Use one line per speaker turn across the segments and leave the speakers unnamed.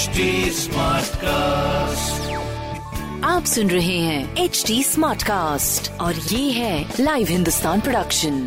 HD Smartcast.
आप सुन रहे हैं एच डी स्मार्ट कास्ट और ये है लाइव हिंदुस्तान प्रोडक्शन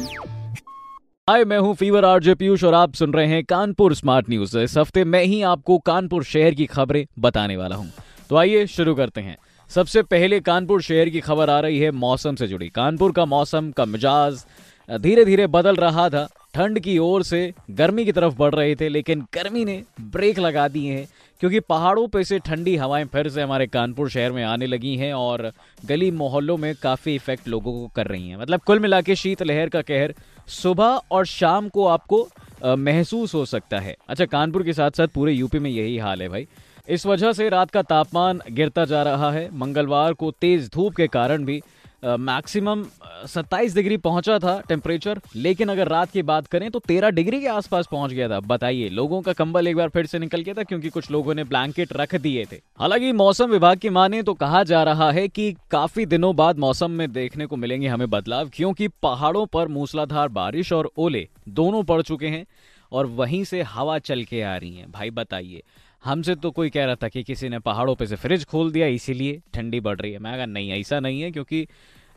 हाय मैं हूँ फीवर आरजे पीयूष और आप सुन रहे हैं कानपुर स्मार्ट न्यूज़ इस हफ़्ते मैं ही आपको कानपुर शहर की खबरें बताने वाला हूँ। तो आइए शुरू करते हैं। सबसे पहले कानपुर शहर की खबर आ रही है मौसम से जुड़ी। कानपुर का मौसम का मिजाज धीरे धीरे बदल रहा था। ठंड की ओर से गर्मी की तरफ़ बढ़ रहे थे लेकिन गर्मी ने ब्रेक लगा दिए हैं। क्योंकि पहाड़ों पे से ठंडी हवाएँ फिर से हमारे कानपुर शहर में आने लगी हैं और गली मोहल्लों में काफ़ी इफ़ेक्ट लोगों को कर रही हैं। मतलब कुल मिला के शीतलहर का कहर सुबह और शाम को आपको महसूस हो सकता है। अच्छा कानपुर के साथ साथ पूरे यूपी में यही हाल है भाई। इस वजह से रात का तापमान गिरता जा रहा है। मंगलवार को तेज धूप के कारण भी मैक्सिमम 27 डिग्री पहुँचा था टेम्परेचर लेकिन अगर रात की बात करें तो 13 डिग्री के आसपास पहुँच गया था। बताइए, लोगों का कंबल एक बार फिर से निकल गया था क्योंकि कुछ लोगों ने ब्लैंकेट रख दिए थे। हालाँकि मौसम विभाग की माने तो कहा जा रहा है कि काफ़ी दिनों बाद मौसम में देखने को मिलेंगे हमें बदलाव, क्योंकि पहाड़ों पर मूसलाधार बारिश और ओले दोनों पड़ चुके हैं और वहीं से हवा चल के आ रही है। भाई बताइए हमसे तो कोई कह रहा था कि किसी ने पहाड़ों पे से फ्रिज खोल दिया, इसीलिए ठंडी बढ़ रही है। मैं कहा, नहीं, ऐसा नहीं है, क्योंकि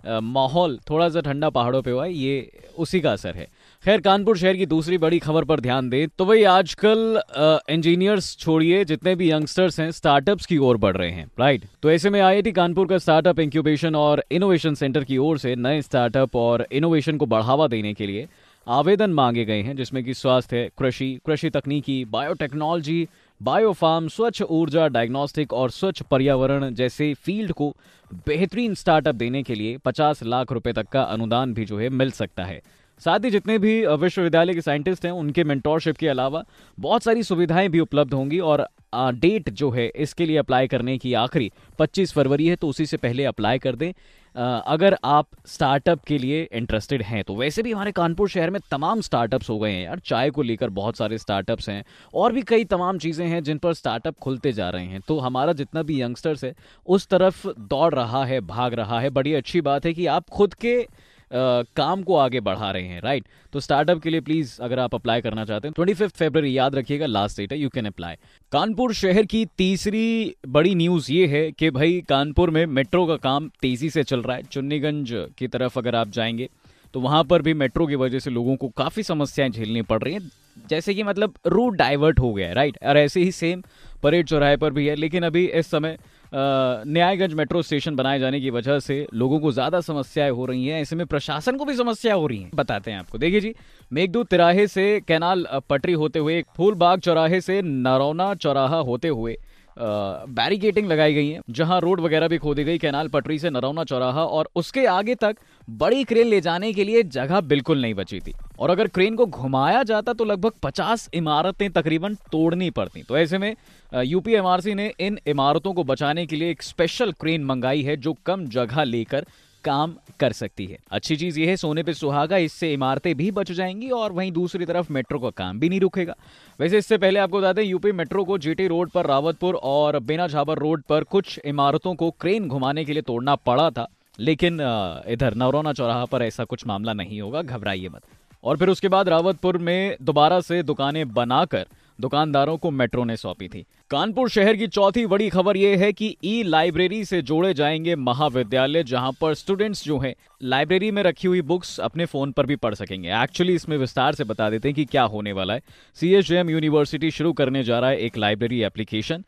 माहौल थोड़ा सा ठंडा पहाड़ों पे हुआ है, ये उसी का असर है। खैर, कानपुर शहर की दूसरी बड़ी खबर पर ध्यान दें तो भाई आजकल इंजीनियर्स छोड़िए, जितने भी यंगस्टर्स हैं स्टार्टअप्स की ओर बढ़ रहे हैं राइट तो ऐसे में आई आईआईटी कानपुर का स्टार्टअप इंक्यूबेशन और इनोवेशन सेंटर की ओर से नए स्टार्टअप और इनोवेशन को बढ़ावा देने के लिए आवेदन मांगे गए हैं, जिसमें कि स्वास्थ्य, कृषि कृषि तकनीकी बायोटेक्नोलॉजी बायोफार्म, स्वच्छ ऊर्जा डायग्नोस्टिक और स्वच्छ पर्यावरण जैसे फ़ील्ड को बेहतरीन स्टार्टअप देने के लिए 50 लाख रुपए तक का अनुदान भी जो है मिल सकता है। साथ ही जितने भी विश्वविद्यालय के साइंटिस्ट हैं, उनके मेंटोरशिप के अलावा बहुत सारी सुविधाएँ भी उपलब्ध होंगी और डेट जो है, इसके लिए अप्लाई करने की आखिरी 25 फरवरी है तो उसी से पहले अप्लाई कर दें। अगर आप स्टार्टअप के लिए इंटरेस्टेड हैं तो वैसे भी हमारे कानपुर शहर में तमाम स्टार्टअप्स हो गए हैं यार, चाय को लेकर बहुत सारे स्टार्टअप्स हैं, और भी कई तमाम चीज़ें हैं जिन पर स्टार्टअप खुलते जा रहे हैं। तो हमारा जितना भी यंगस्टर्स है, उस तरफ़ दौड़ रहा है, भाग रहा है। बड़ी अच्छी बात है कि आप खुद के काम को आगे बढ़ा रहे हैं राइट तो स्टार्टअप के लिए प्लीज़ अगर आप अप्लाई करना चाहते हैं ट्वेंटी फिफ्थ फेबर याद रखिएगा लास्ट डेट है यू कैन अप्लाई कानपुर शहर की तीसरी बड़ी न्यूज़ ये है कि भाई कानपुर में मेट्रो का काम तेज़ी से चल रहा है, चुन्नीगंज की तरफ़ अगर आप जाएँगे तो वहाँ पर भी मेट्रो की वजह से लोगों को काफ़ी समस्याएँ झेलनी पड़ रही हैं। जैसे कि मतलब रूट डाइवर्ट हो गया है राइट और ऐसे ही सेम परेड चौराहे पर भी है। लेकिन अभी इस समय न्यायगंज मेट्रो स्टेशन बनाए जाने की वजह से लोगों को ज़्यादा समस्याएँ हो रही हैं। ऐसे में प्रशासन को भी समस्या हो रही हैं। बताते हैं आपको। देखिए जी, मेघदूत तिराहे से कैनाल पटरी होते हुए फूलबाग चौराहे से नरौना चौराहा होते हुए बैरिकेटिंग लगाई गई है, जहाँ रोड वगैरह भी खोदी गई कैनाल पटरी से नरौना चौराहा और उसके आगे तक बड़ी क्रेन ले जाने के लिए जगह बिल्कुल नहीं बची थी। और अगर क्रेन को घुमाया जाता तो लगभग 50 इमारतें तकरीबन तोड़नी पड़ती। तो ऐसे में यूपीएमआरसी ने इन इमारतों को बचाने के लिए एक स्पेशल क्रेन मंगाई है जो कम जगह लेकर काम कर सकती है। अच्छी चीज़ ये है, सोने पे सुहागा, इससे इमारतें भी बच जाएँगी और वहीं दूसरी तरफ़ मेट्रो का काम भी नहीं रुकेगा। वैसे इससे पहले आपको बता दें, यूपी मेट्रो को जीटी रोड पर रावतपुर और बेना झाबर रोड पर कुछ इमारतों को क्रेन घुमाने के लिए तोड़ना पड़ा था, लेकिन इधर नवरोना चौराहा पर ऐसा कुछ मामला नहीं होगा, घबराइए मत। और फिर उसके बाद रावतपुर में दोबारा से दुकानें बनाकर दुकानदारों को मेट्रो ने सौंपी थी। कानपुर शहर की चौथी बड़ी खबर यह है कि ई लाइब्रेरी से जोड़े जाएँगे महाविद्यालय, जहाँ पर स्टूडेंट्स जो हैं, लाइब्रेरी में रखी हुई बुक्स अपने फ़ोन पर भी पढ़ सकेंगे। एक्चुअली इसमें विस्तार से बता देते हैं कि क्या होने वाला है। सी यूनिवर्सिटी शुरू करने जा रहा है एक लाइब्रेरी एप्लीकेशन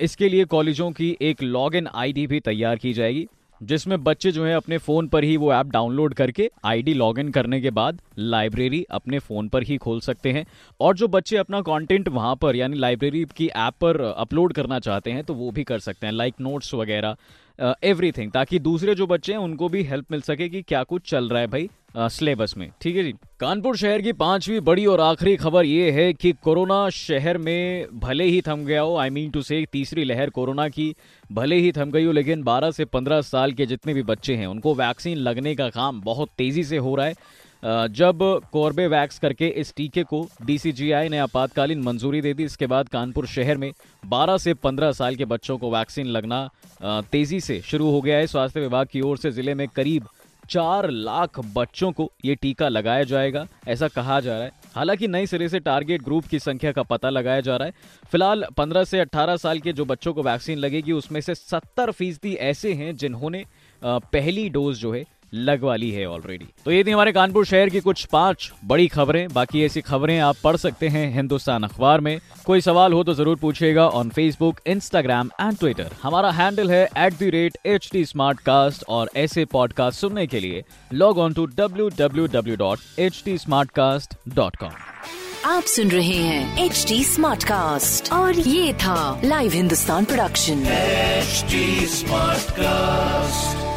इसके लिए कॉलेजों की एक लॉग इन भी तैयार की जाएगी। जिसमें बच्चे जो है अपने फ़ोन पर ही वो ऐप डाउनलोड करके आईडी लॉगिन करने के बाद लाइब्रेरी अपने फ़ोन पर ही खोल सकते हैं। और जो बच्चे अपना कंटेंट वहाँ पर, यानी लाइब्रेरी की ऐप पर अपलोड करना चाहते हैं तो वो भी कर सकते हैं लाइक नोट्स वगैरह एवरीथिंग ताकि दूसरे जो बच्चे हैं, उनको भी हेल्प मिल सके कि क्या कुछ चल रहा है भाई सिलेबस में। ठीक है जी? कानपुर शहर की पांचवी बड़ी और आखिरी खबर ये है कि कोरोना शहर में भले ही थम गया हो आई मीन टू से तीसरी लहर कोरोना की भले ही थम गई हो, लेकिन 12 से 15 साल के जितने भी बच्चे हैं, उनको वैक्सीन लगने का काम बहुत तेज़ी से हो रहा है। जब कोर्बेवैक्स करके इस टीके को डीसीजीआई ने आपातकालीन मंजूरी दे दी, इसके बाद कानपुर शहर में 12 से 15 साल के बच्चों को वैक्सीन लगना तेज़ी से शुरू हो गया है। स्वास्थ्य विभाग की ओर से ज़िले में करीब चार लाख बच्चों को ये टीका लगाया जाएगा, ऐसा कहा जा रहा है। हालाँकि नए सिरे से टारगेट ग्रुप की संख्या का पता लगाया जा रहा है। फ़िलहाल 15 से 18 साल के जो बच्चों को वैक्सीन लगेगी, उसमें से 70 फ़ीसदी ऐसे हैं जिन्होंने पहली डोज जो है लगवा ली है ऑलरेडी तो ये थी हमारे कानपुर शहर की कुछ पाँच बड़ी खबरें। बाकी ऐसी खबरें आप पढ़ सकते हैं हिंदुस्तान अखबार में। कोई सवाल हो तो ज़रूर पूछेगा on Facebook Instagram and Twitter हमारा हैंडल है at the rate H T smart cast और ऐसे पॉडकास्ट सुनने के लिए log on to W W W dot H T smart cast dot com
आप सुन रहे हैं एच टी स्मार्ट कास्ट और ये था live Hindustan production
smart cast